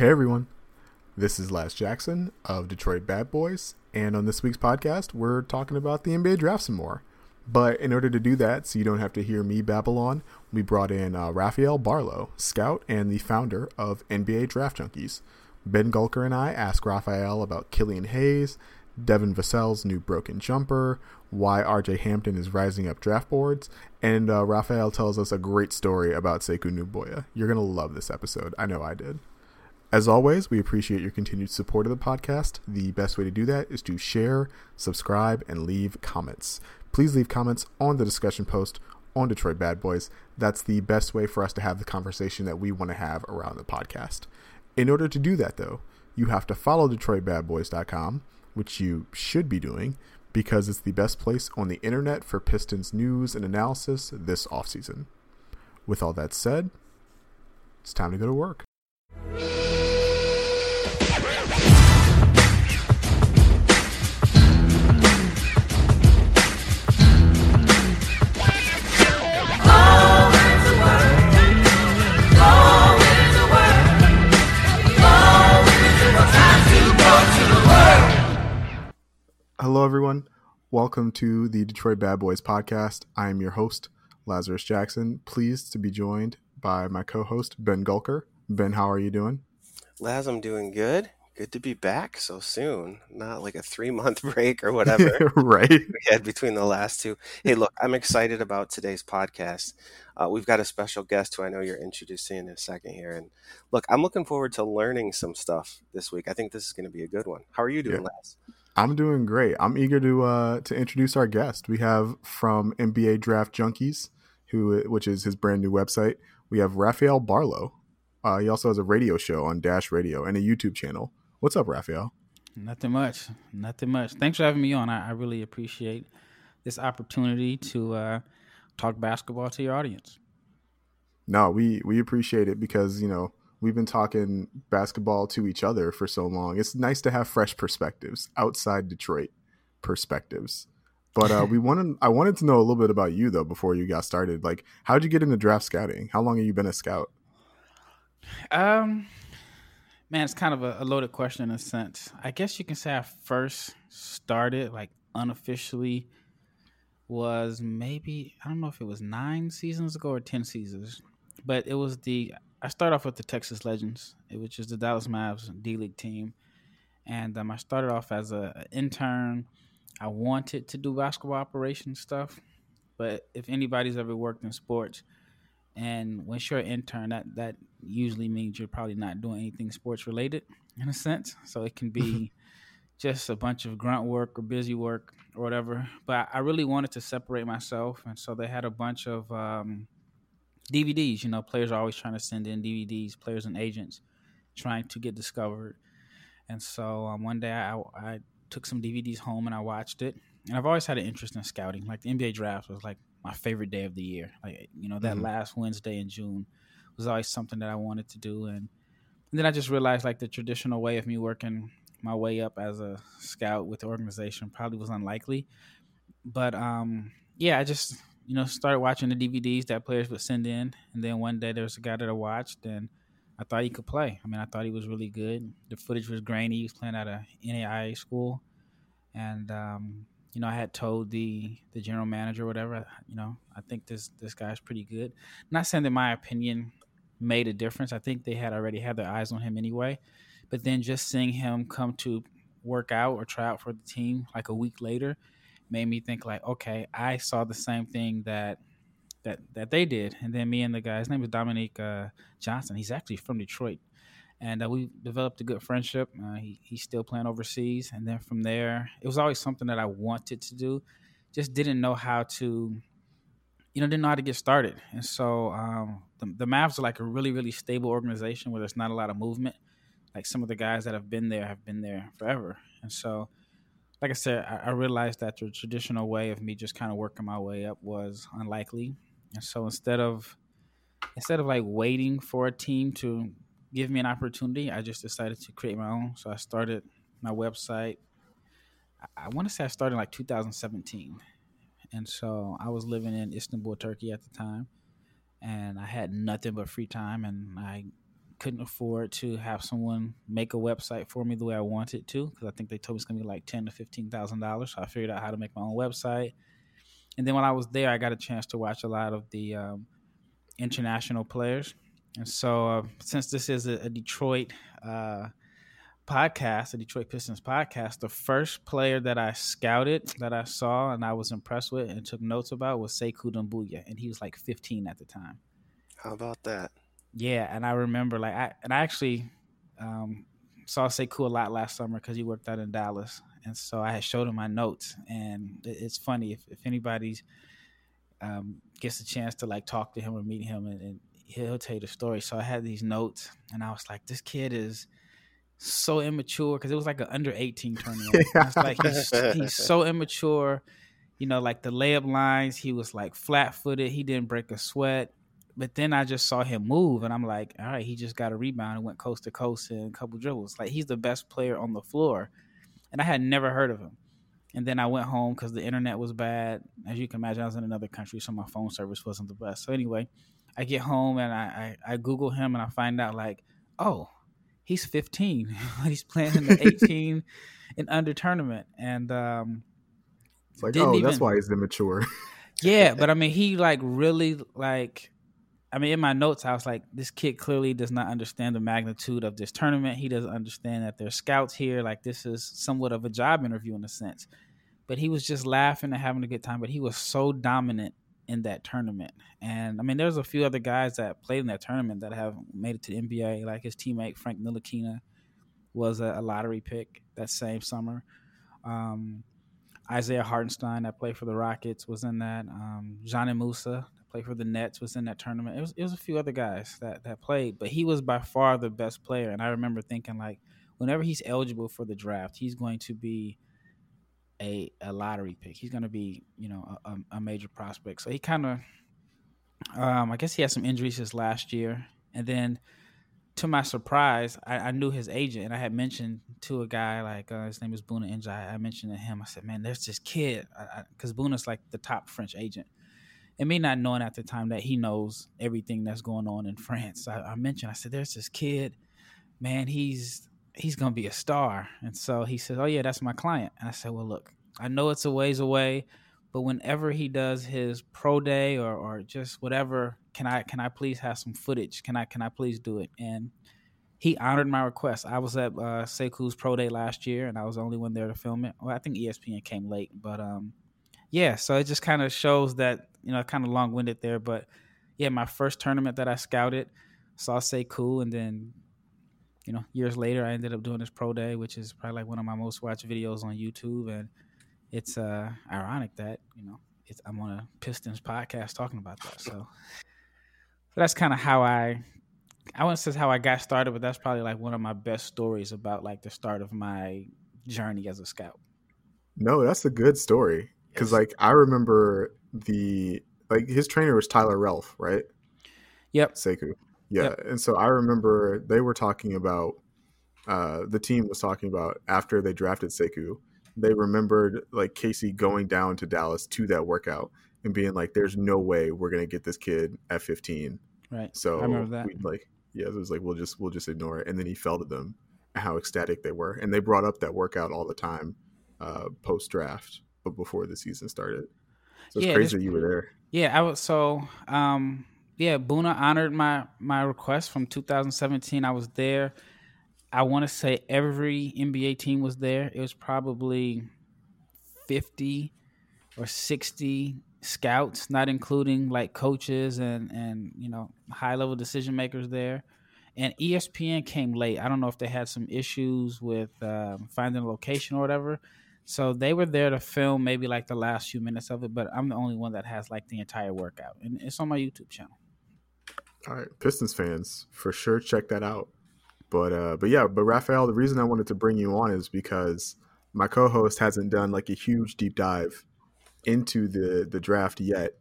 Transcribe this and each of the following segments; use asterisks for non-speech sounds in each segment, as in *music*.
Hey everyone, this is Laz Jackson of Detroit Bad Boys, and on this week's podcast, we're talking about the NBA draft some more. But in order to do that, so you don't have to hear me babble on, we brought in uh, Rafael Barlowe, scout and the founder of NBA Draft Junkies. Ben Gulker and I ask Raphael about Killian Hayes, Devin Vassell's new broken jumper, why RJ Hampton is rising up draft boards, and uh, Rafael tells us a great story about Sekou Doumbouya. You're going to love this episode. I know I did. As always, we appreciate your continued support of the podcast. The best way to do that is to share, subscribe, and leave comments. Please leave comments on the discussion post on Detroit Bad Boys. That's the best way for us to have the conversation that we want to have around the podcast. In order to do that, though, you have to follow DetroitBadBoys.com, which you should be doing because it's the best place on the internet for Pistons news and analysis this offseason. With all that said, it's time to go to work. Hello, everyone. Welcome to the Detroit Bad Boys podcast. I am your host, Lazarus Jackson. Pleased to be joined by my co host, Ben Gulker. Ben, how are you doing? Laz, I'm doing good. Good to be back so soon. Not like a three month *laughs* break or whatever. *laughs* right. We had between the last two. Hey, look, I'm excited about today's podcast. Uh, we've got a special guest who I know you're introducing in a second here. And look, I'm looking forward to learning some stuff this week. I think this is going to be a good one. How are you doing, yeah. Laz? I'm doing great. I'm eager to uh, to introduce our guest. We have from NBA Draft Junkies, who which is his brand new website. We have Rafael Barlowe. Uh, he also has a radio show on Dash Radio and a YouTube channel. What's up, Rafael? Nothing much. Nothing much. Thanks for having me on. I, I really appreciate this opportunity to uh, talk basketball to your audience. No, we we appreciate it because you know we've been talking basketball to each other for so long. It's nice to have fresh perspectives outside Detroit perspectives. But uh, we *laughs* wanted I wanted to know a little bit about you though before you got started. Like, how'd you get into draft scouting? How long have you been a scout? Um, man, it's kind of a, a loaded question in a sense. I guess you can say I first started like unofficially was maybe I don't know if it was nine seasons ago or ten seasons, but it was the I started off with the Texas Legends, which is the Dallas Mavs D League team, and um, I started off as a, an intern. I wanted to do basketball operations stuff, but if anybody's ever worked in sports, and when you're an intern, that that usually means you're probably not doing anything sports related in a sense. So it can be *laughs* just a bunch of grunt work or busy work or whatever. But I really wanted to separate myself, and so they had a bunch of um, DVDs. You know, players are always trying to send in DVDs. Players and agents trying to get discovered. And so um, one day I, I took some DVDs home and I watched it. And I've always had an interest in scouting. Like the NBA draft was like my favorite day of the year. Like you know that mm-hmm. last Wednesday in June was always something that I wanted to do. And, and then I just realized like the traditional way of me working my way up as a scout with the organization probably was unlikely. But um, yeah, I just you know, started watching the DVDs that players would send in, and then one day there was a guy that I watched, and I thought he could play. I mean, I thought he was really good. The footage was grainy. He was playing at a NAIA school, and um, you know, I had told the the general manager, whatever, you know, I think this this guy's pretty good. Not saying that my opinion made a difference. I think they had already had their eyes on him anyway, but then just seeing him come to work out or try out for the team like a week later made me think like, okay, I saw the same thing that that that they did, and then me and the guy, his name is Dominique uh, Johnson. He's actually from Detroit, and uh, we developed a good friendship. Uh, he, he's still playing overseas, and then from there, it was always something that I wanted to do, just didn't know how to, you know, didn't know how to get started. And so um, the, the Mavs are like a really really stable organization where there's not a lot of movement. Like some of the guys that have been there have been there forever, and so like I said, I, I realized that the traditional way of me just kind of working my way up was unlikely, and so instead of instead of like waiting for a team to give me an opportunity, I just decided to create my own. So I started my website. I, I want to say I started like 2017, and so I was living in Istanbul, Turkey at the time, and I had nothing but free time, and I couldn't afford to have someone make a website for me the way I wanted to because I think they told me it's gonna be like ten to fifteen thousand dollars. So I figured out how to make my own website. And then when I was there, I got a chance to watch a lot of the um, international players. And so, uh, since this is a, a Detroit uh, podcast, a Detroit Pistons podcast, the first player that I scouted, that I saw, and I was impressed with and took notes about was Sekou Doumbouya, and he was like 15 at the time. How about that? Yeah, and I remember like I and I actually um, saw Sekou a lot last summer because he worked out in Dallas, and so I had showed him my notes, and it's funny if if anybody's um, gets a chance to like talk to him or meet him, and, and he'll tell you the story. So I had these notes, and I was like, this kid is so immature because it was like an under 18 tournament. *laughs* It's like he's, he's so immature. You know, like the layup lines, he was like flat footed. He didn't break a sweat. But then I just saw him move, and I'm like, all right, he just got a rebound and went coast to coast in a couple dribbles. Like he's the best player on the floor, and I had never heard of him. And then I went home because the internet was bad. As you can imagine, I was in another country, so my phone service wasn't the best. So anyway, I get home and I, I, I Google him and I find out like, oh, he's 15. *laughs* he's playing in the *laughs* 18 and under tournament, and um, it's like, oh, even, that's why he's immature. yeah, but I *laughs* mean, he like really like. I mean, in my notes, I was like, this kid clearly does not understand the magnitude of this tournament. He doesn't understand that there's scouts here. Like, this is somewhat of a job interview in a sense. But he was just laughing and having a good time. But he was so dominant in that tournament. And I mean, there's a few other guys that played in that tournament that have made it to the NBA. Like his teammate Frank Ntilikina was a, lottery pick that same summer. Um, Isaiah Hartenstein that played for the Rockets was in that. Um, Dzanan Musa played for the Nets was in that tournament. It was it was a few other guys that that played, but he was by far the best player. And I remember thinking like, whenever he's eligible for the draft, he's going to be a, a lottery pick. He's going to be, you know, a, a major prospect. So he kind of, um, I guess he had some injuries his last year, and then to my surprise, I, I, knew his agent, and I had mentioned to a guy like uh, his name is Bouna Ndiaye. I mentioned to him, I said, "Man, there's this kid," because Bouna's like the top French agent, and me not knowing at the time that he knows everything that's going on in France. I, I mentioned, I said, "There's this kid, man. He's he's gonna be a star. And so he says, Oh yeah, that's my client. And I said, Well look, I know it's a ways away, but whenever he does his pro day or, or just whatever, can I can I please have some footage? Can I can I please do it? And he honored my request. I was at uh, Sekou's pro day last year, and I was the only one there to film it. Well, I think ESPN came late, but um, yeah. So it just kind of shows that you know, kind of long winded there, but yeah, my first tournament that I scouted saw Sekou, and then you know, years later, I ended up doing this pro day, which is probably like one of my most watched videos on YouTube, and it's uh, ironic that you know I'm on a Pistons podcast talking about that. So, so that's kind of how I, I wouldn't say how I got started, but that's probably like one of my best stories about like the start of my journey as a scout. No, that's a good story because yes. like I remember the like his trainer was Tyler Relph, right? Yep. Sekou. Yeah, yep. and so I remember they were talking about uh, the team was talking about after they drafted Sekou, they remembered like Casey going down to Dallas to that workout and being like, "There's no way we're gonna get this kid at 15." Right. So I remember that. Like, yeah, it was like we'll just we'll just ignore it, and then he fell to them how ecstatic they were, and they brought up that workout all the time uh, post draft, but before the season started. So it's yeah, crazy you were there. Yeah, I was so um yeah, Bouna honored my my request from 2017. I was there. I want to say every NBA team was there. It was probably 50 or 60 scouts, not including like coaches and and you know high level decision makers there. And ESPN came late. I don't know if they had some issues with um, finding a location or whatever. So they were there to film maybe like the last few minutes of it, but I'm the only one that has like the entire workout, and it's on my YouTube channel. All right, Pistons fans, for sure, check that out. But uh, but yeah, but Raphael, the reason I wanted to bring you on is because my co-host hasn't done like a huge deep dive into the the draft yet,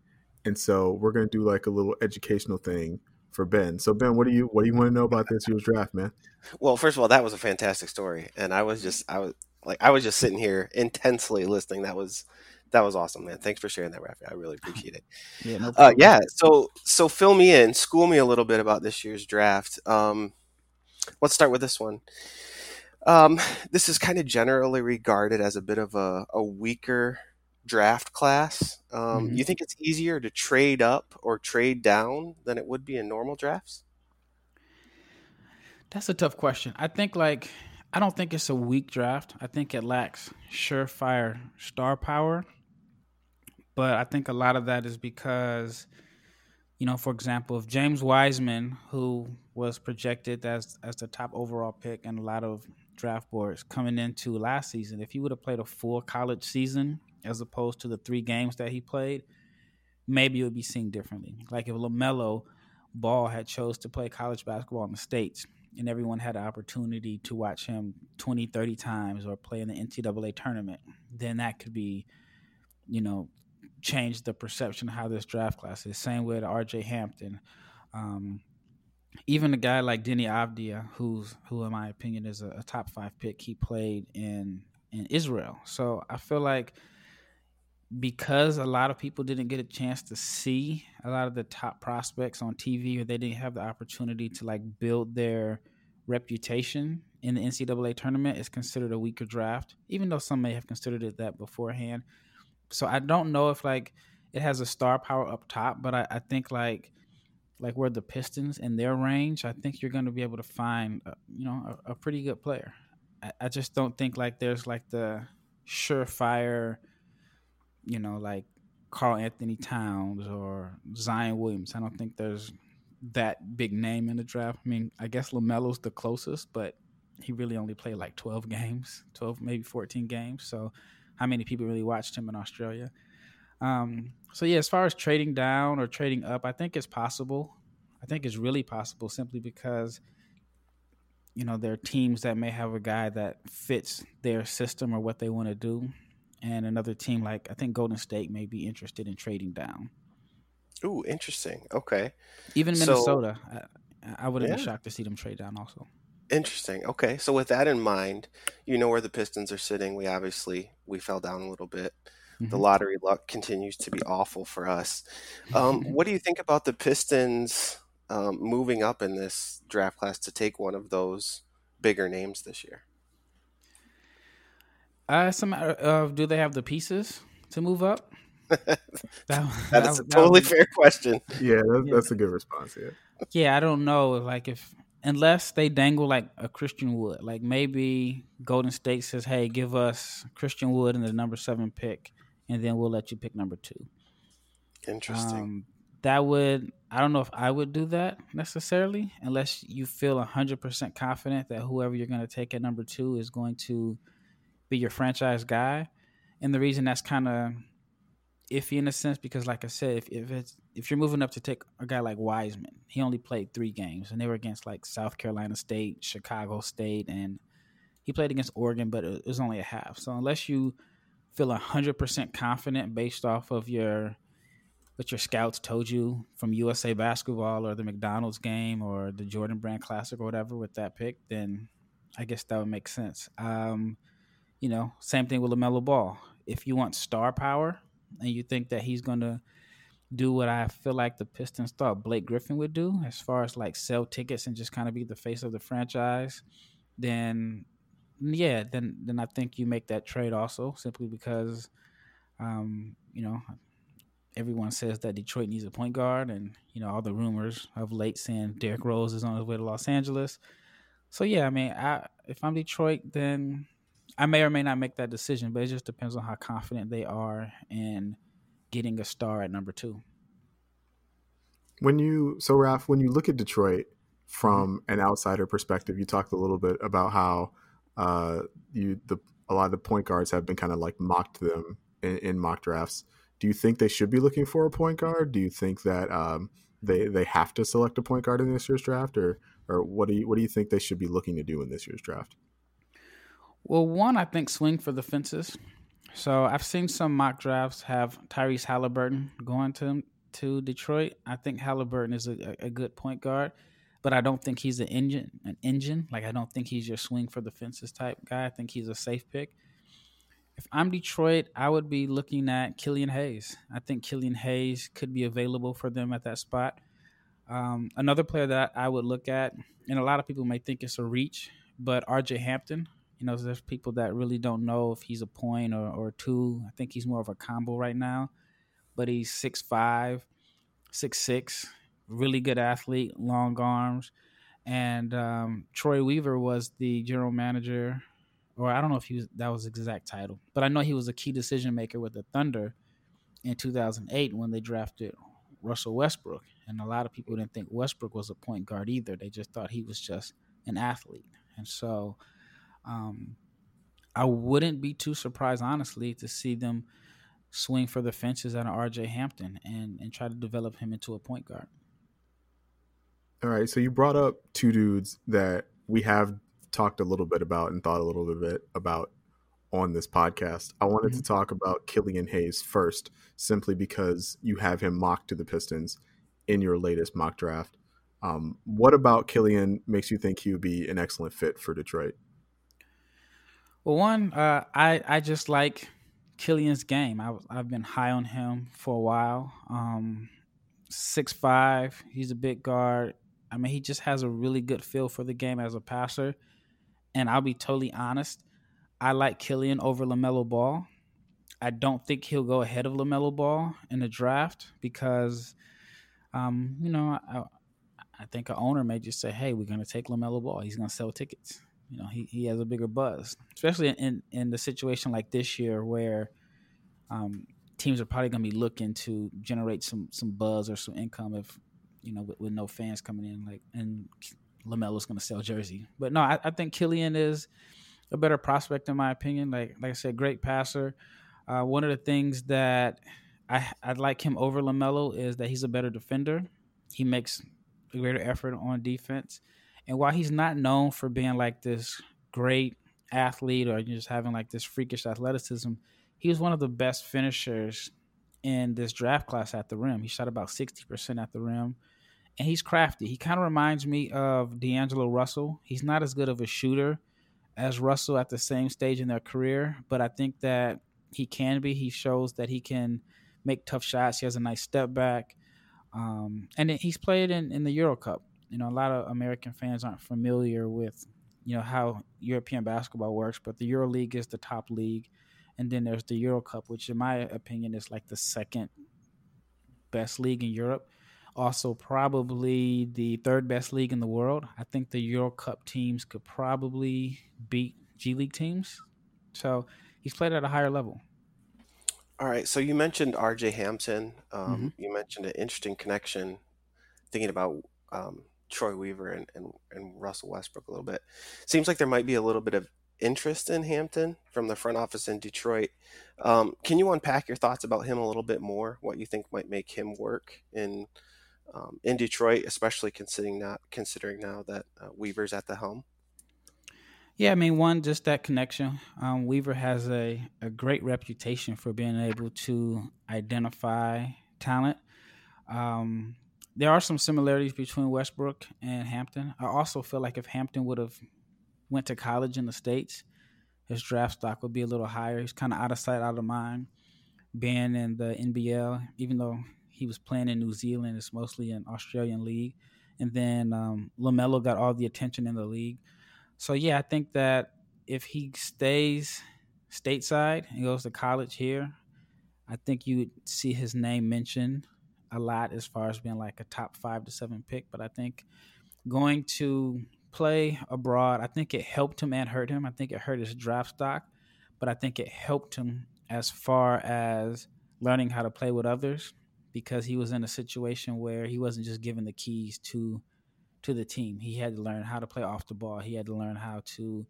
and so we're gonna do like a little educational thing for Ben. So Ben, what do you what do you want to know about this year's draft, man? Well, first of all, that was a fantastic story, and I was just I was like I was just sitting here intensely listening. That was that was awesome, man. Thanks for sharing that, Rafi. I really appreciate it. *laughs* yeah, no uh, yeah. So, so fill me in, school me a little bit about this year's draft. Um, let's start with this one. Um, this is kind of generally regarded as a bit of a, a weaker draft class. Um, mm-hmm. You think it's easier to trade up or trade down than it would be in normal drafts? That's a tough question. I think like I don't think it's a weak draft. I think it lacks surefire star power. But I think a lot of that is because, you know, for example, if James Wiseman, who was projected as as the top overall pick in a lot of draft boards coming into last season, if he would have played a full college season as opposed to the three games that he played, maybe it would be seen differently. Like if LaMelo Ball had chose to play college basketball in the States and everyone had an opportunity to watch him 20, 30 times or play in the NCAA tournament, then that could be, you know, change the perception of how this draft class is. Same with RJ Hampton. Um, even a guy like Deni Avdija, who's who in my opinion is a, a, top five pick, he played in in Israel. So I feel like because a lot of people didn't get a chance to see a lot of the top prospects on TV, or they didn't have the opportunity to like build their reputation in the NCAA tournament, is considered a weaker draft. Even though some may have considered it that beforehand. So I don't know if like it has a star power up top, but I, I think like like where the Pistons in their range, I think you're going to be able to find, uh, you know, a, a, pretty good player. I, I, just don't think like there's like the surefire, you know, like Karl-Anthony Towns or Zion Williams. I don't think there's that big name in the draft. I mean, I guess LaMelo's the closest, but he really only played like 12 games, 12 maybe 14 games. So how many people really watched him in Australia? Um, so yeah, as far as trading down or trading up, I think it's possible. I think it's really possible simply because you know there are teams that may have a guy that fits their system or what they want to do, and another team like I think Golden State may be interested in trading down. Ooh, interesting. Okay. Even Minnesota, so, I, I wouldn't yeah. be shocked to see them trade down also. Interesting. Okay, so with that in mind, you know where the Pistons are sitting. We obviously we fell down a little bit. Mm-hmm. The lottery luck continues to be awful for us. Um, *laughs* what do you think about the Pistons um, moving up in this draft class to take one of those bigger names this year? Uh, it's a matter of do they have the pieces to move up? *laughs* *laughs* that, that is a totally fair question. Yeah, that, yeah, that's a good response. Yeah. Yeah, I don't know. Like if unless they dangle like a Christian Wood, like maybe Golden State says, "Hey, give us Christian Wood and the number seven pick, and then we'll let you pick number two. Interesting. Um, that would I don't know if I would do that necessarily unless you feel hundred percent confident that whoever you're going to take at number two is going to be your franchise guy. And the reason that's kind of iffy in a sense because, like I said, if if it's if you're moving up to take a guy like Wiseman, he only played three games and they were against like South Carolina State, Chicago State, and he played against Oregon, but it was only a half. So unless you feel 100% confident based off of your what your scouts told you from USA basketball or the McDonald's game or the Jordan Brand Classic or whatever with that pick, then I guess that would make sense. Um, you know, same thing with LaMelo Ball. If you want star power and you think that he's going to do what I feel like the Pistons thought Blake Griffin would do, as far as like sell tickets and just kind of be the face of the franchise, then yeah, then then I think you make that trade also simply because, um, you know, everyone says that Detroit needs a point guard, and you know all the rumors of late saying Derrick Rose is on his way to Los Angeles. So yeah, I mean, I, if I'm Detroit, then I may or may not make that decision, but it just depends on how confident they are in getting a star at number two. When you so Raf, when you look at Detroit from an outsider perspective, you talked a little bit about how uh, you the a lot of the point guards have been kind of like mocked them in, in, mock drafts. Do you think they should be looking for a point guard? Do you think that um, they they have to select a point guard in this year's draft, or or what do you what do you think they should be looking to do in this year's draft? Well, one, I think swing for the fences. So I've seen some mock drafts have Tyrese Halliburton going to to Detroit. I think Halliburton is a, a good point guard but I don't think he's an engine. An engine, like I don't think he's your swing for the fences type guy. I think he's a safe pick. If I'm Detroit, I would be looking at Killian Hayes. I think Killian Hayes could be available for them at that spot. Um, another player that I would look at, and a lot of people may think it's a reach, but RJ Hampton. You know, there's people that really don't know if he's a point or, or two. I think he's more of a combo right now, but he's 6'5, 6'6, really good athlete, long arms. And um, Troy Weaver was the general manager, or I don't know if he was that was exact title, but I know he was a key decision maker with the Thunder in 2008 when they drafted Russell Westbrook. And a lot of people didn't think Westbrook was a point guard either. They just thought he was just an athlete. And so um, I wouldn't be too surprised, honestly, to see them swing for the fences at an RJ Hampton and, and try to develop him into a point guard. All right. So you brought up two dudes that we have talked a little bit about and thought a little bit about on this podcast. I wanted mm-hmm. to talk about Killian Hayes first, simply because you have him mocked to the Pistons in your latest mock draft. Um, what about Killian makes you think he would be an excellent fit for Detroit? Well, one, uh, I I just like Killian's game. I, I've been high on him for a while. Um, six five, he's a big guard. I mean, he just has a really good feel for the game as a passer. And I'll be totally honest, I like Killian over LaMelo Ball. I don't think he'll go ahead of LaMelo Ball in the draft because, um, you know, I, I think an owner may just say, "Hey, we're going to take LaMelo Ball. He's going to sell tickets." You know, he, he has a bigger buzz, especially in in the situation like this year where um, teams are probably going to be looking to generate some some buzz or some income if you know with, with no fans coming in. Like, and LaMelo's going to sell jersey, but no, I, I think Killian is a better prospect in my opinion. Like like I said, great passer. Uh, one of the things that I I like him over LaMelo is that he's a better defender. He makes a greater effort on defense, and while he's not known for being like this great athlete or just having like this freakish athleticism, he was one of the best finishers in this draft class at the rim. He shot about sixty percent at the rim. And he's crafty. He kind of reminds me of D'Angelo Russell. He's not as good of a shooter, as Russell at the same stage in their career, but I think that he can be. He shows that he can make tough shots. He has a nice step back. Um, and he's played in, in the Euro Cup. You know, a lot of American fans aren't familiar with, you know, how European basketball works, but the EuroLeague is the top league. And then there's the Euro Cup, which in my opinion is like the second best league in Europe also probably the third best league in the world. I think the Euro Cup teams could probably beat G League teams. So he's played at a higher level. All right. So you mentioned RJ Hampton. Um, mm-hmm. You mentioned an interesting connection, thinking about um, Troy Weaver and, and, and Russell Westbrook a little bit. Seems like there might be a little bit of interest in Hampton from the front office in Detroit. Um, can you unpack your thoughts about him a little bit more? What you think might make him work in um, in Detroit, especially considering now considering now that uh, Weaver's at the helm? Yeah, I mean, one, just that connection. Um, Weaver has a, a great reputation for being able to identify talent. Um, there are some similarities between Westbrook and Hampton. I also feel like if Hampton would have went to college in the states, his draft stock would be a little higher. He's kind of out of sight, out of mind. Being in the NBL, even though he was playing in New Zealand. It's mostly an Australian league. And then um, LaMelo got all the attention in the league. So, yeah, I think that if he stays stateside and goes to college here, I think you would see his name mentioned a lot as far as being like a top five to seven pick. But I think going to play abroad, I think it helped him and hurt him. I think it hurt his draft stock, but I think it helped him as far as learning how to play with others because he was in a situation where he wasn't just given the keys to to the team. He had to learn how to play off the ball. He had to learn how to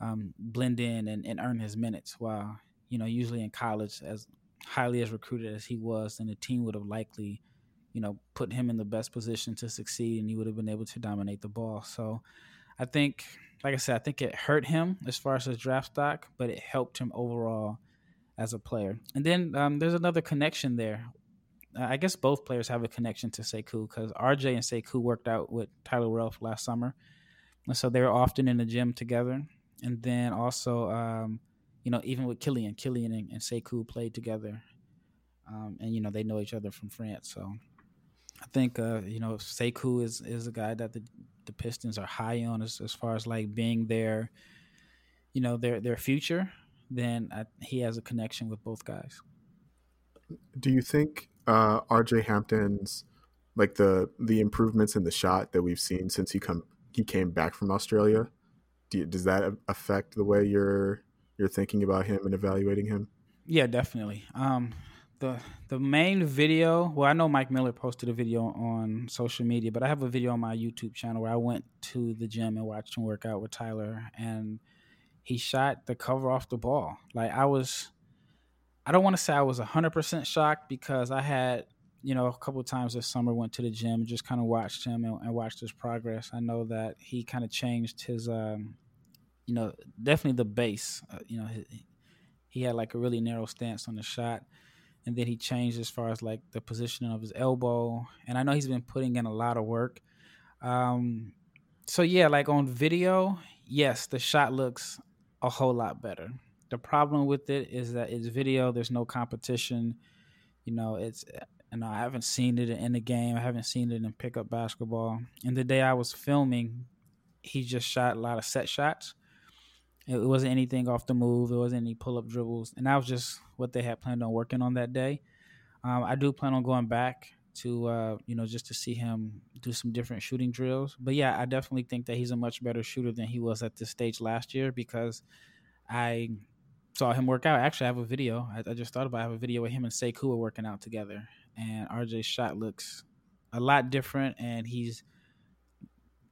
um, blend in and, and earn his minutes. While you know, usually in college, as highly as recruited as he was, then the team would have likely, you know, put him in the best position to succeed, and he would have been able to dominate the ball. So, I think, like I said, I think it hurt him as far as his draft stock, but it helped him overall as a player. And then um, there's another connection there I guess both players have a connection to Sekou because RJ and Sekou worked out with Tyler Relph last summer, and so they were often in the gym together. And then also, um, you know, even with Killian, Killian and, and Sekou played together, um, and you know they know each other from France. So I think uh, you know Sekou is is a guy that the the Pistons are high on as, as far as like being their, you know, their their future. Then I, he has a connection with both guys. Do you think uh, R.J. Hampton's like the the improvements in the shot that we've seen since he come he came back from Australia? Do you, does that affect the way you're you're thinking about him and evaluating him? Yeah, definitely. Um, the the main video. Well, I know Mike Miller posted a video on social media, but I have a video on my YouTube channel where I went to the gym and watched him work out with Tyler, and he shot the cover off the ball. Like I was, I don't want to say I was hundred percent shocked because I had, you know, a couple times this summer went to the gym and just kind of watched him and, and, watched his progress. I know that he kind of changed his, um, you know, definitely the base. Uh, you know, he, he had like a really narrow stance on the shot and then he changed as far as like the positioning of his elbow. And I know he's been putting in a lot of work. Um, so yeah, like on video, yes, the shot looks a whole lot better. The problem with it is that it's video. There's no competition. You know, it's and I haven't seen it in the game. I haven't seen it in pickup basketball. And the day I was filming, he just shot a lot of set shots. It wasn't anything off the move. It wasn't any pull up dribbles, and that was just what they had planned on working on that day. Um, I do plan on going back to uh, you know just to see him do some different shooting drills. But yeah, I definitely think that he's a much better shooter than he was at this stage last year because I saw him work out. Actually, I have a video. I, I just thought about. It. I have a video with him and Sekou working out together, and RJ's shot looks a lot different, and he's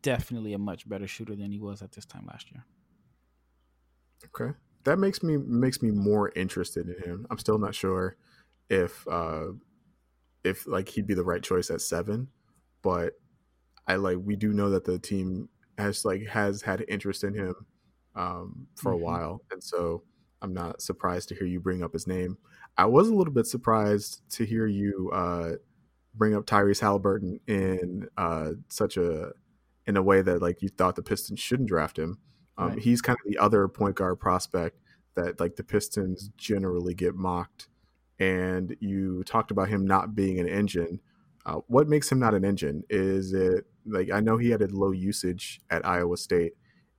definitely a much better shooter than he was at this time last year. Okay, that makes me makes me more interested in him. I'm still not sure if uh if like he'd be the right choice at seven, but I like we do know that the team has like has had interest in him um for mm-hmm. a while, and so I'm not surprised to hear you bring up his name. I was a little bit surprised to hear you uh bring up Tyrese Halliburton in uh such a in a way that like you thought the Pistons shouldn't draft him. Um, right. He's kind of the other point guard prospect that like the Pistons generally get mocked. And you talked about him not being an engine. Uh, what makes him not an engine? Is it like I know he had a low usage at Iowa State.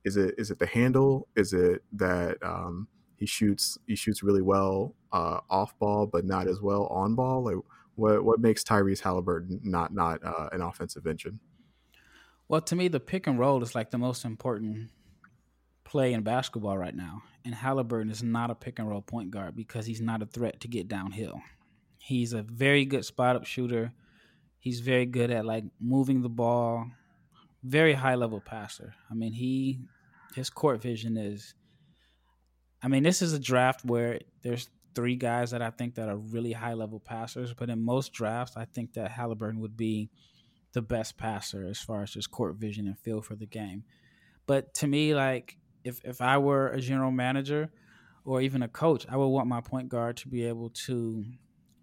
Is it is it the handle? Is it that um, he shoots he shoots really well uh, off ball, but not as well on ball? Like what what makes Tyrese Halliburton not not uh, an offensive engine? Well, to me, the pick and roll is like the most important play in basketball right now. And Halliburton is not a pick and roll point guard because he's not a threat to get downhill. He's a very good spot up shooter. He's very good at like moving the ball. Very high level passer. I mean, he his court vision is I mean, this is a draft where there's three guys that I think that are really high level passers, but in most drafts, I think that Halliburton would be the best passer as far as just court vision and feel for the game. But to me, like if if I were a general manager or even a coach, I would want my point guard to be able to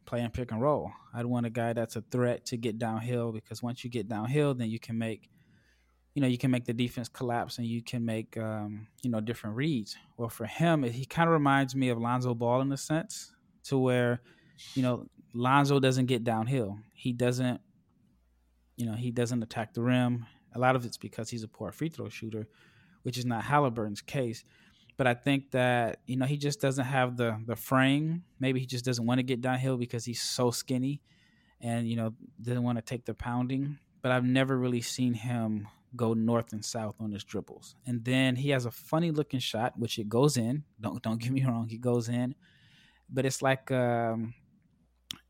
play and pick and roll. I'd want a guy that's a threat to get downhill because once you get downhill, then you can make, you know, you can make the defense collapse and you can make, um, you know, different reads. Well, for him, he kind of reminds me of Lonzo Ball in a sense, to where, you know, Lonzo doesn't get downhill. He doesn't, you know, he doesn't attack the rim. A lot of it's because he's a poor free throw shooter which is not Halliburton's case. But I think that you know he just doesn't have the the frame. Maybe he just doesn't want to get downhill because he's so skinny, and you know doesn't want to take the pounding. But I've never really seen him go north and south on his dribbles. And then he has a funny looking shot, which it goes in. Don't don't get me wrong, he goes in, but it's like um,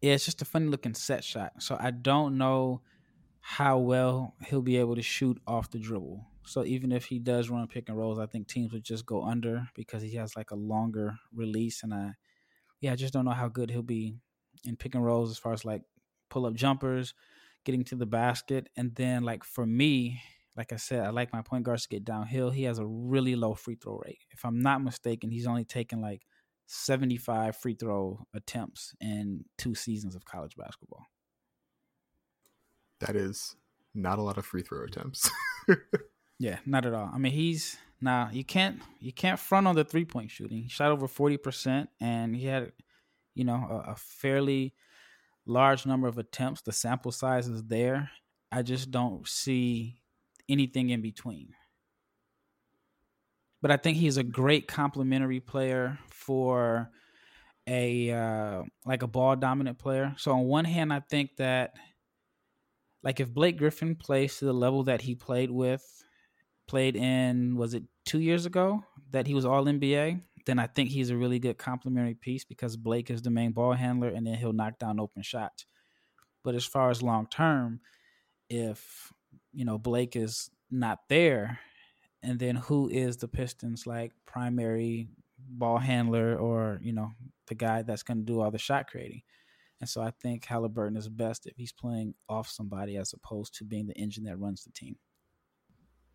yeah, it's just a funny looking set shot. So I don't know how well he'll be able to shoot off the dribble. So even if he does run pick and rolls, I think teams would just go under because he has like a longer release. And I, yeah, I just don't know how good he'll be in pick and rolls as far as like pull up jumpers, getting to the basket. And then like for me, like I said, I like my point guards to get downhill. He has a really low free throw rate. If I'm not mistaken, he's only taken like 75 free throw attempts in two seasons of college basketball. That is not a lot of free throw attempts. *laughs* Yeah, not at all. I mean, he's now you can't you can't front on the three point shooting. He shot over forty percent, and he had, you know, a, a fairly large number of attempts, the sample size is there. I just don't see anything in between. But I think he's a great complementary player for a uh, like a ball dominant player. So on one hand, I think that like if Blake Griffin plays to the level that he played with, played in was it two years ago that he was All NBA, then I think he's a really good complementary piece because Blake is the main ball handler and then he'll knock down open shots. But as far as long term, if you know Blake is not there, and then who is the Pistons like primary ball handler or you know the guy that's going to do all the shot creating. And so I think Halliburton is best if he's playing off somebody as opposed to being the engine that runs the team.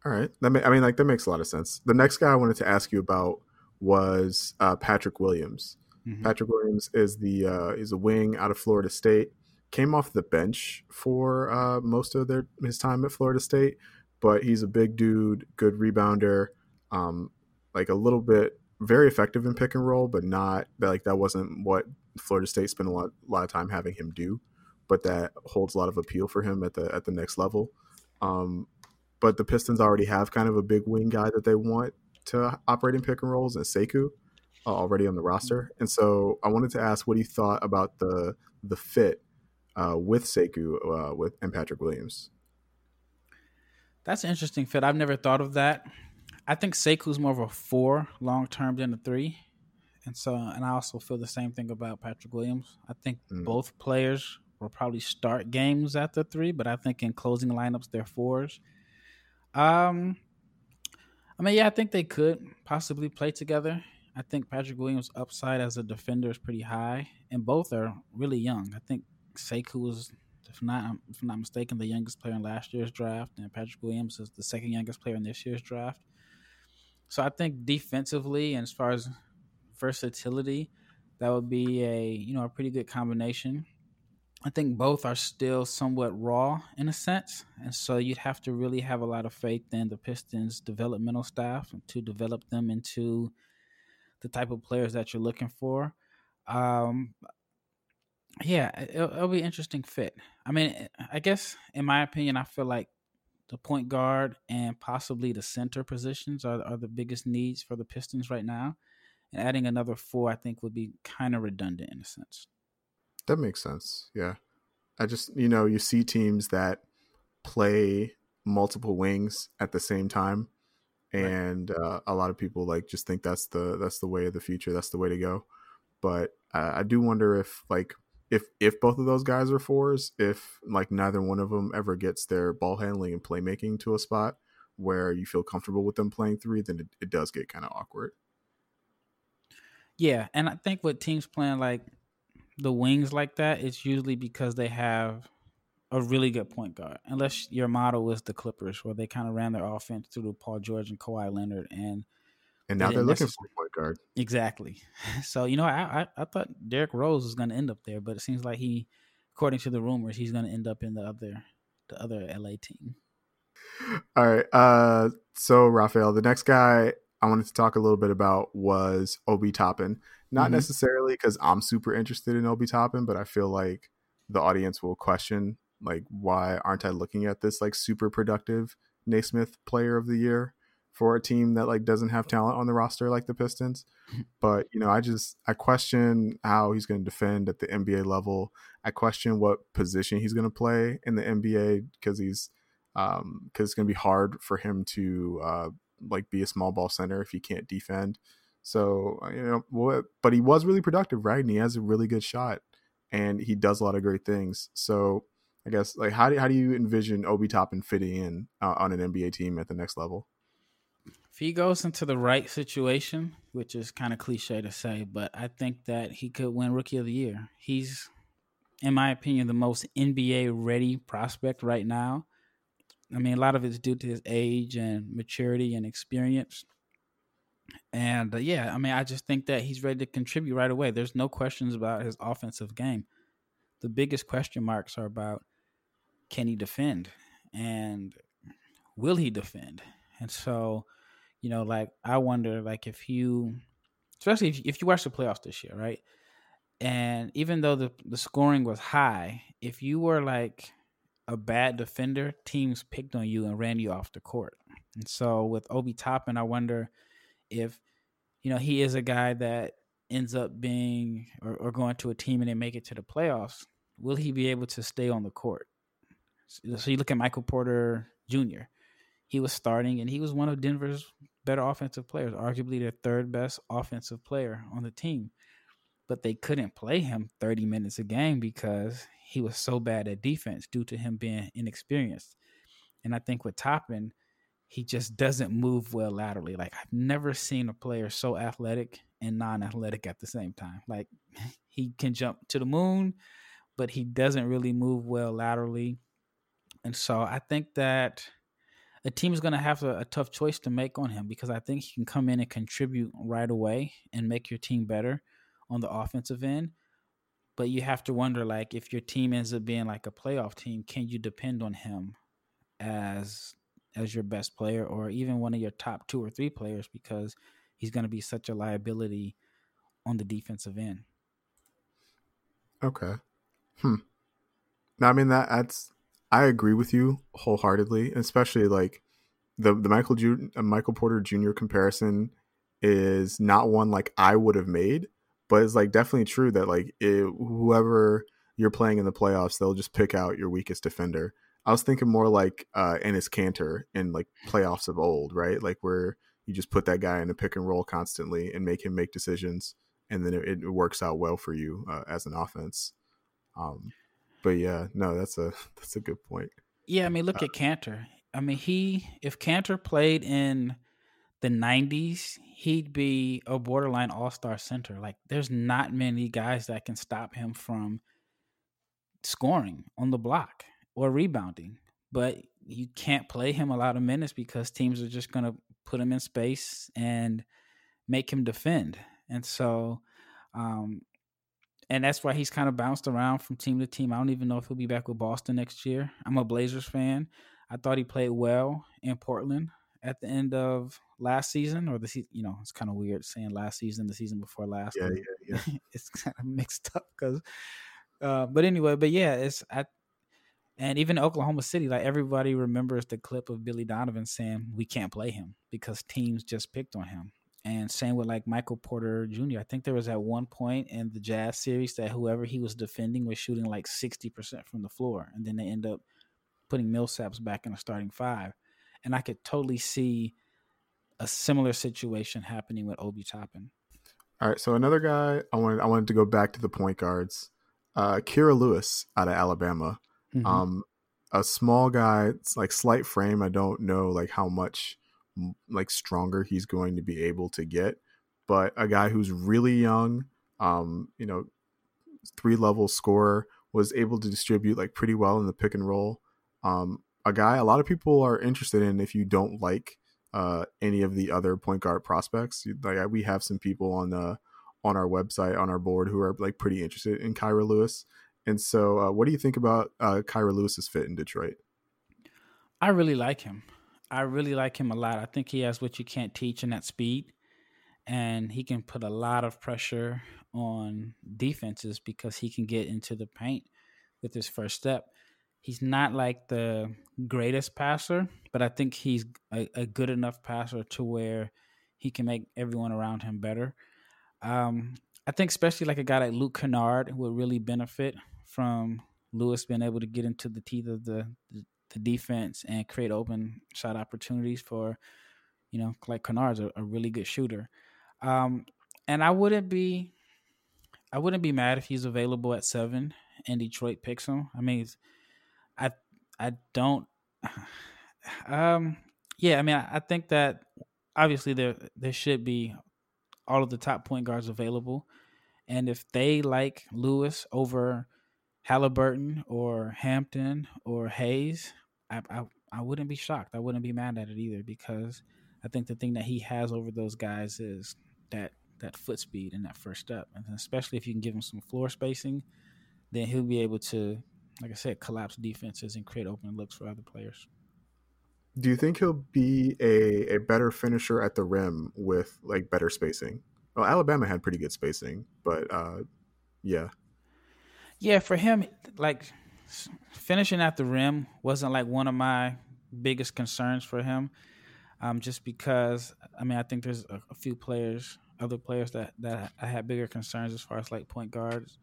All right, that may, I mean, like that makes a lot of sense. The next guy I wanted to ask you about was uh, Patrick Williams. Mm-hmm. Patrick Williams is the uh, is a wing out of Florida State. Came off the bench for uh, most of their his time at Florida State, but he's a big dude, good rebounder, um, like a little bit very effective in pick and roll, but not like that wasn't what Florida State spent a lot, a lot of time having him do. But that holds a lot of appeal for him at the at the next level. Um, but the Pistons already have kind of a big wing guy that they want to operate in pick and rolls, and Sekou uh, already on the roster. And so I wanted to ask what he thought about the the fit uh, with Sekou uh, with and Patrick Williams. That's an interesting fit. I've never thought of that. I think Sekou's more of a four long term than a three. And so, and I also feel the same thing about Patrick Williams. I think mm. both players will probably start games at the three, but I think in closing lineups they're fours. Um, I mean, yeah, I think they could possibly play together. I think Patrick Williams' upside as a defender is pretty high, and both are really young. I think Sekou was, if not if I'm not mistaken, the youngest player in last year's draft, and Patrick Williams is the second youngest player in this year's draft. So I think defensively and as far as versatility, that would be a you know a pretty good combination. I think both are still somewhat raw in a sense, and so you'd have to really have a lot of faith in the Pistons' developmental staff to develop them into the type of players that you're looking for. Um, yeah, it'll, it'll be interesting fit. I mean, I guess in my opinion, I feel like the point guard and possibly the center positions are, are the biggest needs for the Pistons right now. And adding another four, I think, would be kind of redundant in a sense. That makes sense. Yeah. I just, you know, you see teams that play multiple wings at the same time. And right. uh, a lot of people like just think that's the that's the way of the future. That's the way to go. But uh, I do wonder if like if if both of those guys are fours, if like neither one of them ever gets their ball handling and playmaking to a spot where you feel comfortable with them playing three, then it, it does get kind of awkward. Yeah, and I think with teams playing like the wings like that, it's usually because they have a really good point guard. Unless your model is the Clippers, where they kind of ran their offense through Paul George and Kawhi Leonard, and and now they're looking for a point guard. Exactly. *laughs* So you know, I I, I thought Derrick Rose was going to end up there, but it seems like he, according to the rumors, he's going to end up in the other the other LA team. All right. Uh, so Raphael, the next guy I wanted to talk a little bit about was Obi Toppin. Not mm-hmm. necessarily because I'm super interested in Obi Toppin, but I feel like the audience will question like why aren't I looking at this like super productive Naismith Player of the Year for a team that like doesn't have talent on the roster like the Pistons. But you know, I just I question how he's going to defend at the NBA level. I question what position he's going to play in the NBA because he's um because it's going to be hard for him to uh like be a small ball center if he can't defend. So uh, you know, what? But he was really productive, right? And he has a really good shot, and he does a lot of great things. So I guess like how do how do you envision Obi Toppin fitting in uh, on an NBA team at the next level? if he goes into the right situation, which is kind of cliche to say, but I think that he could win Rookie of the Year. He's, in my opinion, the most NBA ready prospect right now. I mean, a lot of it's due to his age and maturity and experience. And uh, yeah, I mean, I just think that he's ready to contribute right away. There's no questions about his offensive game. The biggest question marks are about can he defend and will he defend? And so, you know, like I wonder, like if you, especially if if you watch the playoffs this year, right? And even though the the scoring was high, if you were like a bad defender, teams picked on you and ran you off the court. And so with Obi Toppin, I wonder if you know he is a guy that ends up being or, or going to a team and they make it to the playoffs. Will he be able to stay on the court? So you look at Michael Porter Jr. He was starting and he was one of Denver's better offensive players, arguably their third best offensive player on the team. But they couldn't play him 30 minutes a game because he was so bad at defense due to him being inexperienced. And I think with Toppin, he just doesn't move well laterally. Like I've never seen a player so athletic and non-athletic at the same time. Like *laughs* he can jump to the moon, but he doesn't really move well laterally. And so I think that a team is going to have a, a, tough choice to make on him because I think he can come in and contribute right away and make your team better on the offensive end. But you have to wonder, like, if your team ends up being like a playoff team, can you depend on him as as your best player or even one of your top two or three players because he's going to be such a liability on the defensive end. Okay. Hmm. Now, I mean that that's I agree with you wholeheartedly, especially like the the Michael Ju- uh, Michael Porter Jr. comparison is not one like I would have made, but it's like definitely true that like it, whoever you're playing in the playoffs, they'll just pick out your weakest defender. I was thinking more like uh Enes Kanter in like playoffs of old, right? Like where you just put that guy in a pick and roll constantly and make him make decisions, and then it, it works out well for you uh, as an offense. Um, but yeah, no, that's a *laughs* that's a good point. Yeah, I mean, look uh, at Kanter. I mean, he if Kanter played in the '90s, he'd be a borderline All Star center. Like, there's not many guys that can stop him from scoring on the block or rebounding. But you can't play him a lot of minutes because teams are just going to put him in space and make him defend. And so, um, and that's why he's kind of bounced around from team to team. I don't even know if he'll be back with Boston next year. I'm a Blazers fan. I thought he played well in Portland at the end of last season, or the season. You know, it's kind of weird saying last season, the season before last. Yeah, yeah, yeah. *laughs* it's kind of mixed up because. Uh, but anyway, but yeah, it's I and even Oklahoma City, like everybody remembers the clip of Billy Donovan saying we can't play him because teams just picked on him. And same with like Michael Porter Jr. I think there was at one point in the Jazz series that whoever he was defending was shooting like sixty percent from the floor, and then they end up putting Millsaps back in the starting five. And I could totally see a similar situation happening with Obi Toppin. All right, so another guy I wanted I wanted to go back to the point guards. Uh, Kira Lewis out of Alabama. Mm-hmm. Um, a small guy, it's like slight frame. I don't know like how much like stronger he's going to be able to get, but a guy who's really young, um, you know, three level scorer was able to distribute like pretty well in the pick and roll. Um, a guy a lot of people are interested in if you don't like uh, any of the other point guard prospects. Like we have some people on the on our website on our board who are like pretty interested in Kira Lewis. And so, uh, what do you think about uh, Kira Lewis's fit in Detroit? I really like him. I really like him a lot. I think he has what you can't teach in that speed, and he can put a lot of pressure on defenses because he can get into the paint with his first step. He's not like the greatest passer, but I think he's a, a good enough passer to where he can make everyone around him better. Um, I think especially like a guy like Luke Kennard would really benefit from Lewis being able to get into the teeth of the, the, defense and create open shot opportunities for, you know, like Kennard's a, a really good shooter. Um, and I wouldn't be, I wouldn't be mad if he's available at seven and Detroit picks him. I mean, I don't, *sighs* um, yeah, I mean, I, I think that obviously there there should be all of the top point guards available. And if they like Lewis over Halliburton or Hampton or Hayes, I, I, I wouldn't be shocked. I wouldn't be mad at it either because I think the thing that he has over those guys is that that foot speed and that first step, and especially if you can give him some floor spacing, then he'll be able to, like I said, collapse defenses and create open looks for other players. Do you think he'll be a, a better finisher at the rim with like better spacing? Well, Alabama had pretty good spacing, but uh, Yeah. Yeah, for him, like finishing at the rim wasn't like one of my biggest concerns for him. Um, just because I mean I think there's a, a, few players, other players that that I had bigger concerns as far as like point guards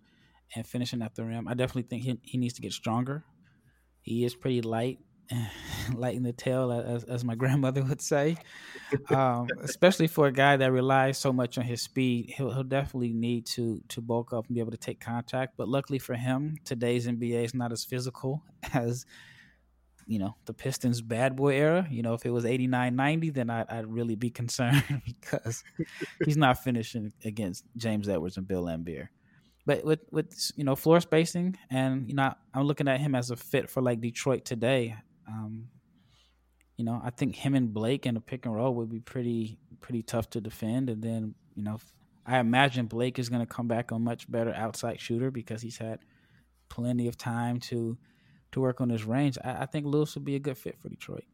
and finishing at the rim. I definitely think he he needs to get stronger. He is pretty light, *laughs* light in the tail, as as my *laughs* grandmother would say. Um, especially for a guy that relies so much on his speed, he'll he'll definitely need to to bulk up and be able to take contact. But luckily for him, today's NBA is not as physical *laughs* as you know the Pistons bad boy era. You know, if it was 89 90, then I'd, I'd really be concerned because he's not finishing against James Edwards and Bill Laimbeer. But with with you know floor spacing and you know I'm looking at him as a fit for like Detroit today. Um, you know, I think him and Blake in a pick and roll would be pretty pretty tough to defend. And then you know, I imagine Blake is going to come back a much better outside shooter because he's had plenty of time to to work on his range. I, I think Lewis would be a good fit for Detroit.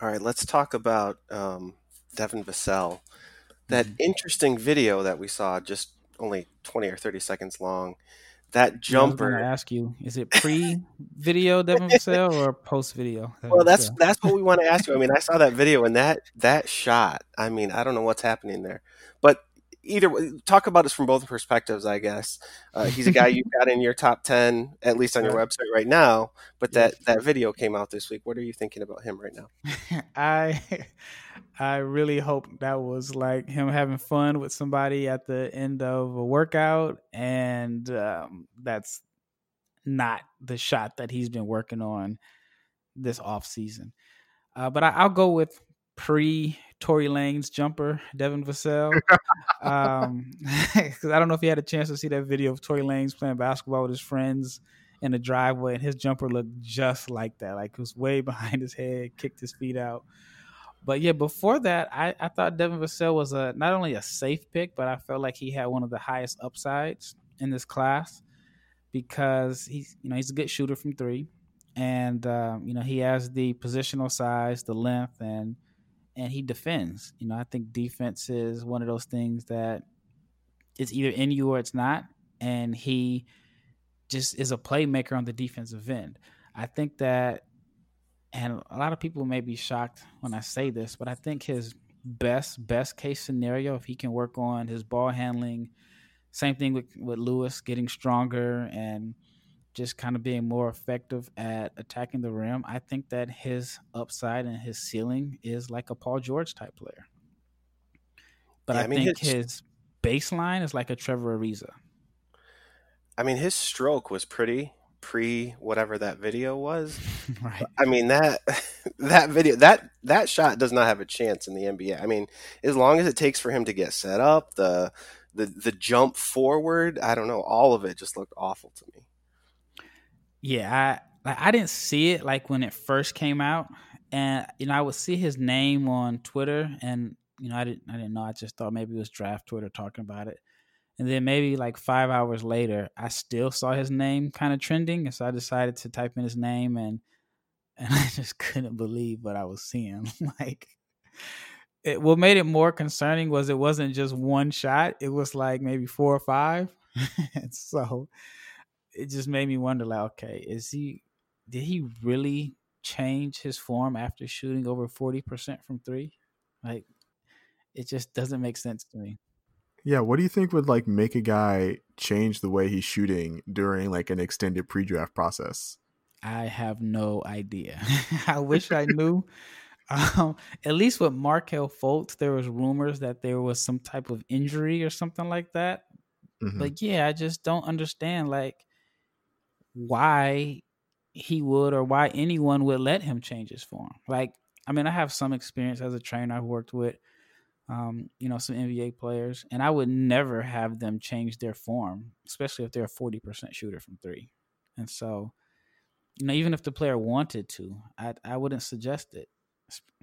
All right, let's talk about um, Devin Vassell. That mm-hmm. interesting video that we saw, just only twenty or thirty seconds long. That jumper. I ask you, is it pre-video *laughs* Devin Vassell or post-video? Well, that's that's what we want to ask you. I mean, I saw that *laughs* video and that that shot. I mean, I don't know what's happening there, but either talk about us from both perspectives, I guess. Uh, he's a guy *laughs* you've got in your top ten, at least on your website right now. But that that video came out this week. What are you thinking about him right now? *laughs* I *laughs* I really hope that was like him having fun with somebody at the end of a workout, and um, that's not the shot that he's been working on this off season. Uh, but I, will go with pre Tory Lanez jumper, Devin Vassell. *laughs* um, *laughs* because I don't know if you had a chance to see that video of Tory Lanez playing basketball with his friends in the driveway, and his jumper looked just like that. Like it was way *laughs* behind his head, kicked his feet out. But yeah, before that, I, I thought Devin Vassell was a not only a safe pick, but I felt like he had one of the highest upsides in this class because he's you know he's a good shooter from three, and um, you know he has the positional size, the length, and and he defends. You know, I think defense is one of those things that it's either in you or it's not, and he just is a playmaker on the defensive end. I think that, and a lot of people may be shocked when I say this, but I think his best best case scenario, if he can work on his ball handling, same thing with with Lewis getting stronger and just kind of being more effective at attacking the rim, I think that his upside and his ceiling is like a Paul George type player. But yeah, I, I mean, think his, his, baseline is like a Trevor Ariza. I mean, his stroke was pretty pre whatever that video was. *laughs* right. I mean that *laughs* that video that that shot does not have a chance in the NBA. I mean, as long as it takes for him to get set up, the the the jump forward, I don't know, all of it just looked awful to me. Yeah, I like I didn't see it like when it first came out, and you know I would see his name on Twitter, and you know I didn't I didn't know. I just thought maybe it was draft Twitter talking about it, and then maybe like five hours later, I still saw his name kind of trending, and so I decided to type in his name, and and *laughs* I just couldn't believe what I was seeing. *laughs* like, it, what made it more concerning was it wasn't just one shot; it was like maybe four or five, *laughs* so it just made me wonder like okay is he did he really change his form after shooting over 40% from 3 like it just doesn't make sense to me yeah what do you think would like make a guy change the way he's shooting during like an extended pre-draft process i have no idea *laughs* i wish i knew *laughs* um, at least with Markelle Fultz, there was rumors that there was some type of injury or something like that. Mm-hmm. But yeah, I just don't understand. Like, why he would or why anyone would let him change his form. Like, I mean, I have some experience as a trainer. I've worked with, um, you know, some NBA players, and I would never have them change their form, especially if they're a forty percent shooter from three. And so, you know, even if the player wanted to, I I wouldn't suggest it.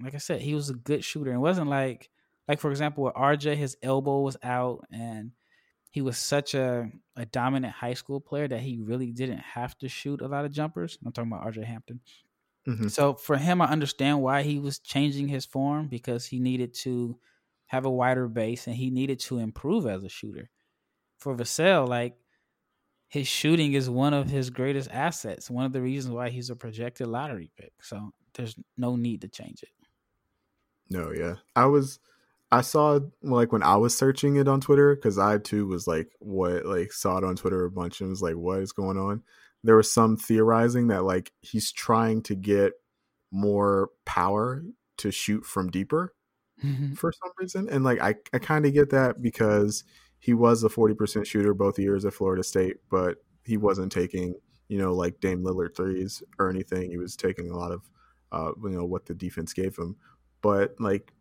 Like I said, he was a good shooter. It wasn't like, like for example, with RJ, his elbow was out and he was such a, a dominant high school player that he really didn't have to shoot a lot of jumpers. I'm talking about RJ Hampton. Mm-hmm. So for him, I understand why he was changing his form because he needed to have a wider base and he needed to improve as a shooter. for Vassell, like his shooting is one of his greatest assets. One of the reasons why he's a projected lottery pick. So there's no need to change it. No, yeah. I was I saw like when I was searching it on Twitter because I too was like, what like saw it on Twitter a bunch and was like, what is going on? There was some theorizing that like he's trying to get more power to shoot from deeper mm-hmm. for some reason, and like I I kind of get that because he was a forty percent shooter both years at Florida State, but he wasn't taking you know like Dame Lillard threes or anything. He was taking a lot of uh, you know what the defense gave him, but like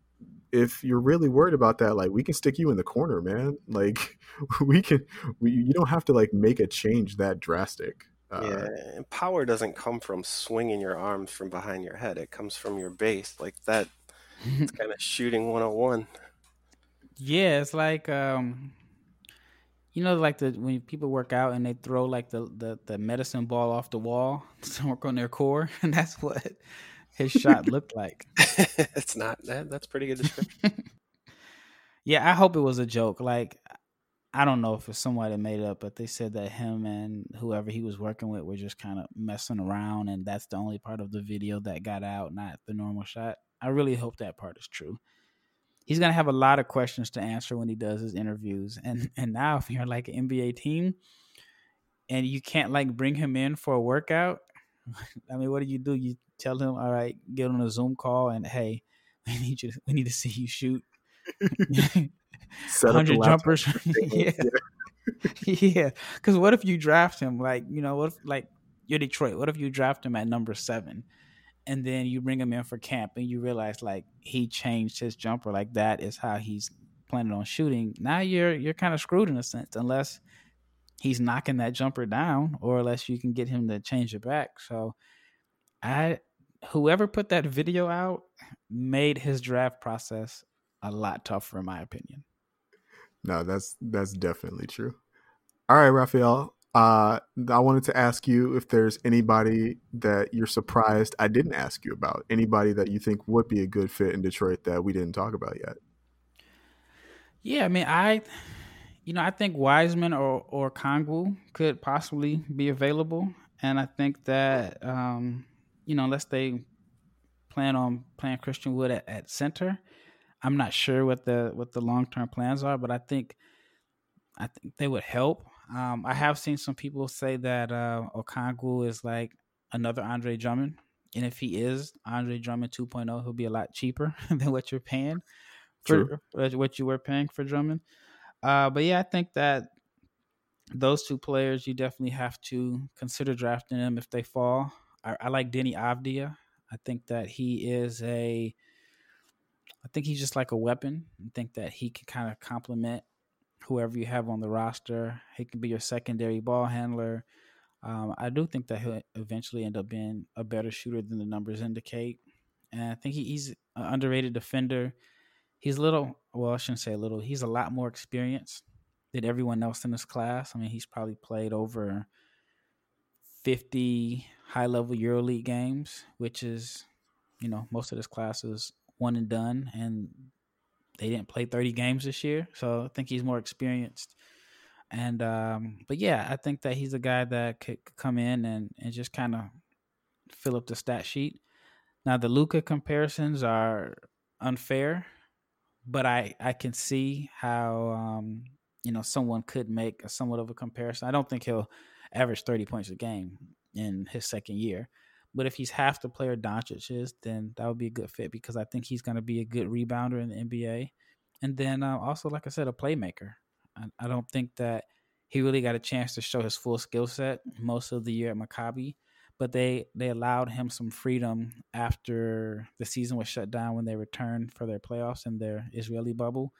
if you're really worried about that, like we can stick you in the corner, man. *laughs* Like we can, we, you don't have to like make a change that drastic. Uh, yeah, and power doesn't come from swinging your arms from behind your head. It comes from your base, like that. it's *laughs* kind of shooting 101. Yeah, it's like um, you know, like the when people work out and they throw like the the, the medicine ball off the wall *laughs* to work on their core, and that's what his shot looked like. *laughs* it's not that. That's pretty good description. *laughs* yeah, I hope it was a joke. Like, I don't know if it's somebody that made it up, but they said that him and whoever he was working with were just kind of messing around, and that's the only part of the video that got out, not the normal shot. I really hope that part is true. He's gonna have a lot of questions to answer when he does his interviews, and *laughs* and now if you're like an NBA team, and you can't like bring him in for a workout, *laughs* I mean, what do you do? You tell him, all right, get on a Zoom call and hey, *laughs* we need you. To, we need to see you shoot. Hundred jumpers. *laughs* yeah, yeah. Because what if you draft him? Like you know, what if like you're Detroit? What if you draft him at number seven? and then you bring him in for camp and you realize like he changed his jumper like that is how he's planning on shooting now you're you're kind of screwed in a sense unless he's knocking that jumper down or unless you can get him to change it back so i whoever put that video out made his draft process a lot tougher in my opinion. No, that's that's definitely true. All right, Rafael. Uh, I wanted to ask you if there's anybody that you're surprised I didn't ask you about. Anybody that you think would be a good fit in Detroit that we didn't talk about yet. Yeah, I mean, I, you know, I think Wiseman or or Okongwu could possibly be available, and I think that um, you know, unless they plan on playing Christian Wood at, at center, I'm not sure what the what the long term plans are, but I think I think they would help. Um, I have seen some people say that uh, Okongwu is like another Andre Drummond, and if he is Andre Drummond 2.0, he'll be a lot cheaper *laughs* than what you're paying for True. what you were paying for Drummond. Uh, but yeah, I think that those two players you definitely have to consider drafting them if they fall. I, I like Deni Avdija. I think that he is a. I think he's just like a weapon. I think that he can kind of complement whoever you have on the roster. He can be your secondary ball handler. Um, I do think that he'll eventually end up being a better shooter than the numbers indicate. And I think he, he's an underrated defender. He's a little, well, I shouldn't say a little, he's a lot more experienced than everyone else in this class. I mean, he's probably played over 50 high level EuroLeague games, which is, you know, most of this class is one and done, and they didn't play 30 games this year. So I think he's more experienced. And, um, but yeah, I think that he's a guy that could come in and, and just kind of fill up the stat sheet. Now, the Luka comparisons are unfair, but I, I can see how, um, you know, someone could make a somewhat of a comparison. I don't think he'll average 30 points a game in his second year. But if he's half the player Doncic is, then that would be a good fit because I think he's going to be a good rebounder in the NBA. And then uh, also, like I said, a playmaker. I, I, don't think that he really got a chance to show his full skill set most of the year at Maccabi. But they, they allowed him some freedom after the season was shut down when they returned for their playoffs in their Israeli bubble.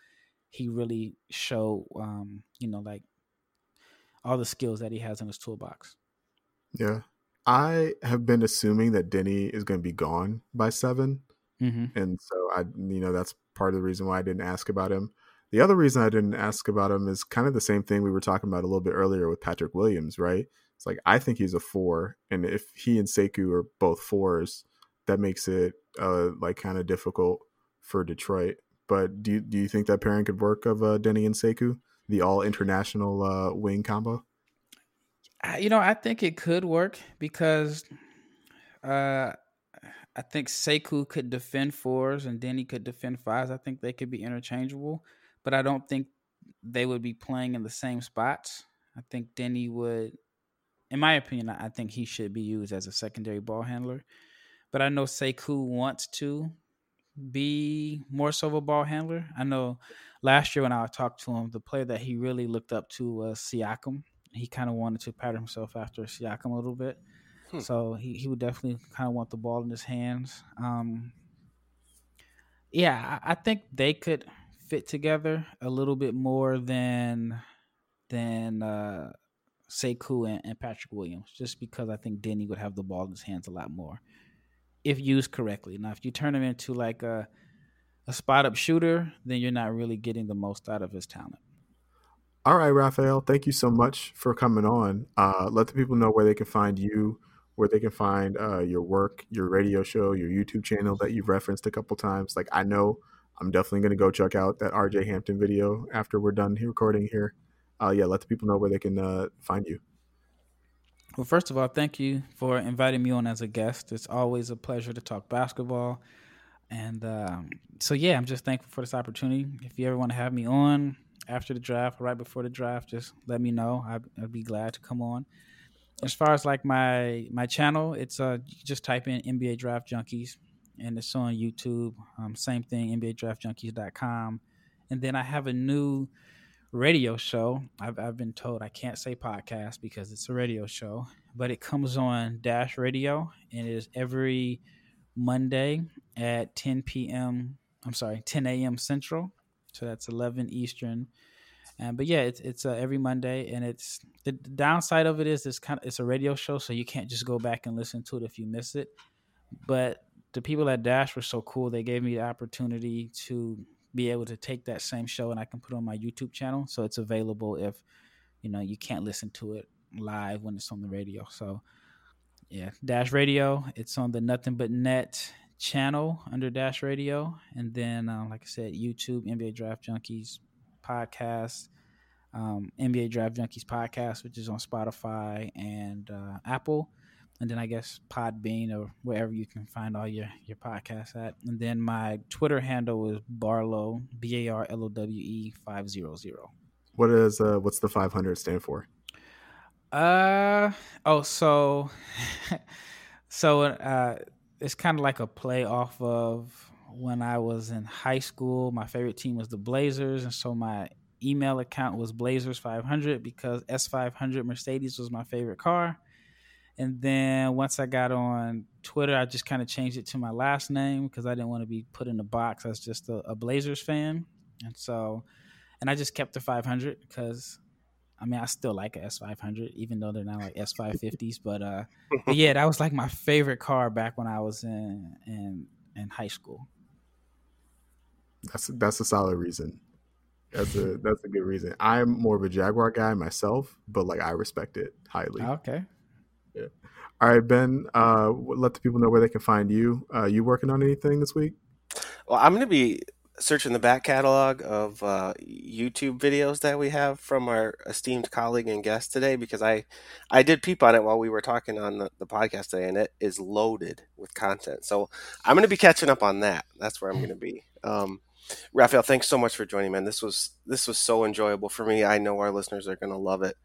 He really showed, um, you know, like all the skills that he has in his toolbox. Yeah. I have been assuming that Deni is going to be gone by 7 mm-hmm. And so I, you know, that's part of the reason why I didn't ask about him. The other reason I didn't ask about him is kind of the same thing we were talking about a little bit earlier with Patrick Williams, right? It's like I think he's a four, and if he and Sekou are both fours, that makes it uh, like kind of difficult for Detroit. But do you, do you think that pairing could work of uh, Deni and Sekou? the all international uh, wing combo? You know, I think it could work because uh, I think Sekou could defend fours and Deni could defend fives. I think they could be interchangeable, but I don't think they would be playing in the same spots. I think Deni would, in my opinion, I think he should be used as a secondary ball handler. But I know Sekou wants to be more so of a ball handler. I know last year when I talked to him, the player that he really looked up to was Siakam. He kind of wanted to pattern himself after Siakam a little bit. Hmm. So he, he would definitely kind of want the ball in his hands. Um, yeah, I, I think they could fit together a little bit more than than uh, Sekou and, and Patrick Williams, just because I think Deni would have the ball in his hands a lot more if used correctly. Now, if you turn him into like a a spot up shooter, then you're not really getting the most out of his talent. All right, Rafael, thank you so much for coming on. Uh, let the people know where they can find you, where they can find uh, your work, your radio show, your YouTube channel that you've referenced a couple times. Like I know I'm definitely going to go check out that RJ Hampton video after we're done recording here. Uh, yeah, let the people know where they can uh, find you. Well, first of all, thank you for inviting me on as a guest. It's always a pleasure to talk basketball. And um, so, yeah, I'm just thankful for this opportunity. If you ever want to have me on after the draft, right before the draft, just let me know. I'd, I'd be glad to come on as far as like my my channel, it's uh just type in NBA Draft Junkies, and it's on YouTube. Um, same thing, NBADraftJunkies.com, and then I have a new radio show. I've I've been told I can't say podcast because it's a radio show, but it comes on Dash Radio, and it is every Monday at 10 p.m. I'm sorry, 10 a.m. Central, so that's 11 Eastern. Um, but yeah, it's it's uh, every Monday, and it's the, the, downside of it is it's kind of it's a radio show, so you can't just go back and listen to it if you miss it. But the people at Dash were so cool; they gave me the opportunity to be able to take that same show and I can put on my YouTube channel, so it's available if you know you can't listen to it live when it's on the radio. So yeah, Dash Radio. It's on the Nothing But Net channel under Dash Radio, and then um, like I said, YouTube NBA Draft Junkies podcast, um, NBA Draft Junkies podcast, which is on Spotify and uh, Apple, and then I guess Podbean or wherever you can find all your your podcasts at. And then my Twitter handle is Barlowe B A R L O W E five zero zero. What is uh, what's the five hundred stand for? Uh oh, so *laughs* so uh, it's kind of like a play off of when I was in high school, my favorite team was the Blazers, and so my email account was Blazers 500 because S500 Mercedes was my favorite car. And then once I got on Twitter, I just kind of changed it to my last name because I didn't want to be put in a box as just a, a Blazers fan. And so, and I just kept the 500 because I mean, I still like a S500, even though they're not like S550s. But, uh, *laughs* but yeah, that was like my favorite car back when I was in in, in high school. That's that's a solid reason. That's a that's a good reason. I'm more of a Jaguar guy myself, but like I respect it highly. Okay. Yeah. All right, Ben. Uh, let the people know where they can find you. Uh, you working on anything this week? Well, I'm going to be searching the back catalog of uh, YouTube videos that we have from our esteemed colleague and guest today because I I did peep on it while we were talking on the, the podcast today, and it is loaded with content. So I'm going to be catching up on that. That's where I'm going to be. Um, Rafael, thanks so much for joining, man. This was this was so enjoyable for me. I know our listeners are going to love it.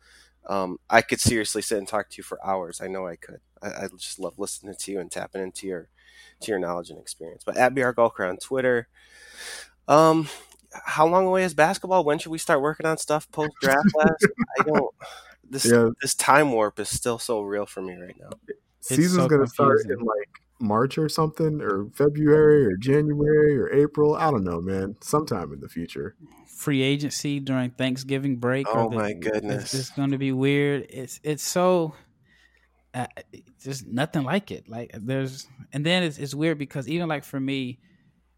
Um, I could seriously sit and talk to you for hours. I know I could. I, I, just love listening to you and tapping into your to your knowledge and experience. But at BR Gulker on Twitter. Um, how long away is basketball? When should we start working on stuff post draft? Last I don't. This yeah. this time warp is still so real for me right now. Season's so gonna confusing. start in like March or something, or February or January or April. I don't know, man. Sometime in the future. Free agency during Thanksgiving break. Oh my goodness, it's, going to be weird. It's it's so. Uh, just nothing like it. Like there's, and then it's, it's weird because even like for me,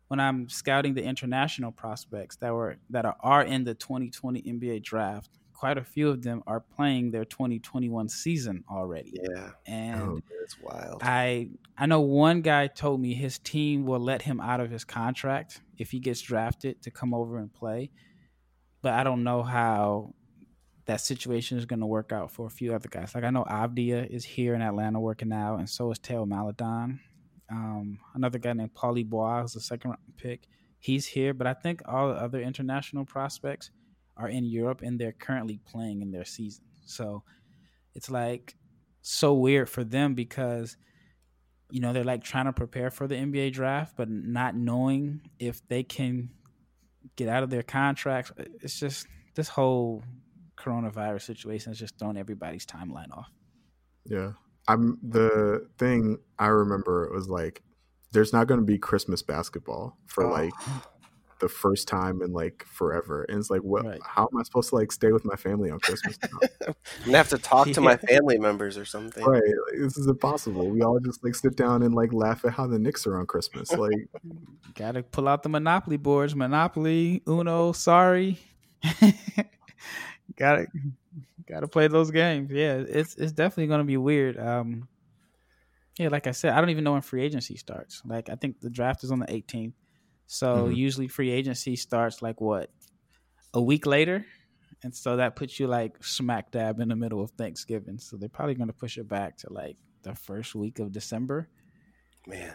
when I'm scouting the international prospects that were that are, are in the 2020 NBA draft, quite a few of them are playing their 2021 season already. Yeah, and oh, it's wild. I I know one guy told me his team will let him out of his contract if he gets drafted to come over and play. But I don't know how that situation is going to work out for a few other guys. Like I know Avdija is here in Atlanta working out, and so is Théo Maledon. Um, another guy named Paul Eboua, who's a second round pick, he's here. But I think all the other international prospects are in Europe and they're currently playing in their season. So it's like so weird for them because you know they're like trying to prepare for the NBA draft, but not knowing if they can get out of their contracts. It's just this whole coronavirus situation has just thrown everybody's timeline off. Yeah. I'm the thing I remember was like there's not going to be Christmas basketball for oh. like *gasps* *laughs* the first time in like forever. And it's like, what? Right. How am I supposed to like stay with my family on Christmas? I'm gonna *laughs* have to talk to my family members or something. Right? Like, this is impossible. We all just like sit down and like laugh at how the Knicks are on Christmas. *laughs* Like, gotta pull out the Monopoly boards. Monopoly, Uno. Sorry. *laughs* gotta gotta play those games. Yeah, it's it's definitely gonna be weird. Um, yeah, like I said, I don't even know when free agency starts. Like I think the draft is on the 18th, so mm-hmm. usually free agency starts like what a week later, and so that puts you like smack dab in the middle of Thanksgiving. So they're probably gonna push it back to like the first week of December. Man,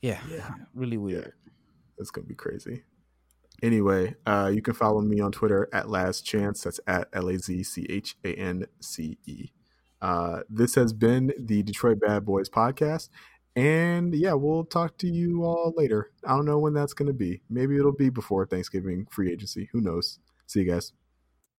yeah, yeah, *laughs* really weird. Yeah. It's gonna be crazy. Anyway, uh, you can follow me on Twitter at Last Chance. That's at L A Z C H A N C E. Uh, this has been the Detroit Bad Boys podcast. And yeah, we'll talk to you all later. I don't know when that's going to be. Maybe it'll be before Thanksgiving free agency. Who knows? See you guys.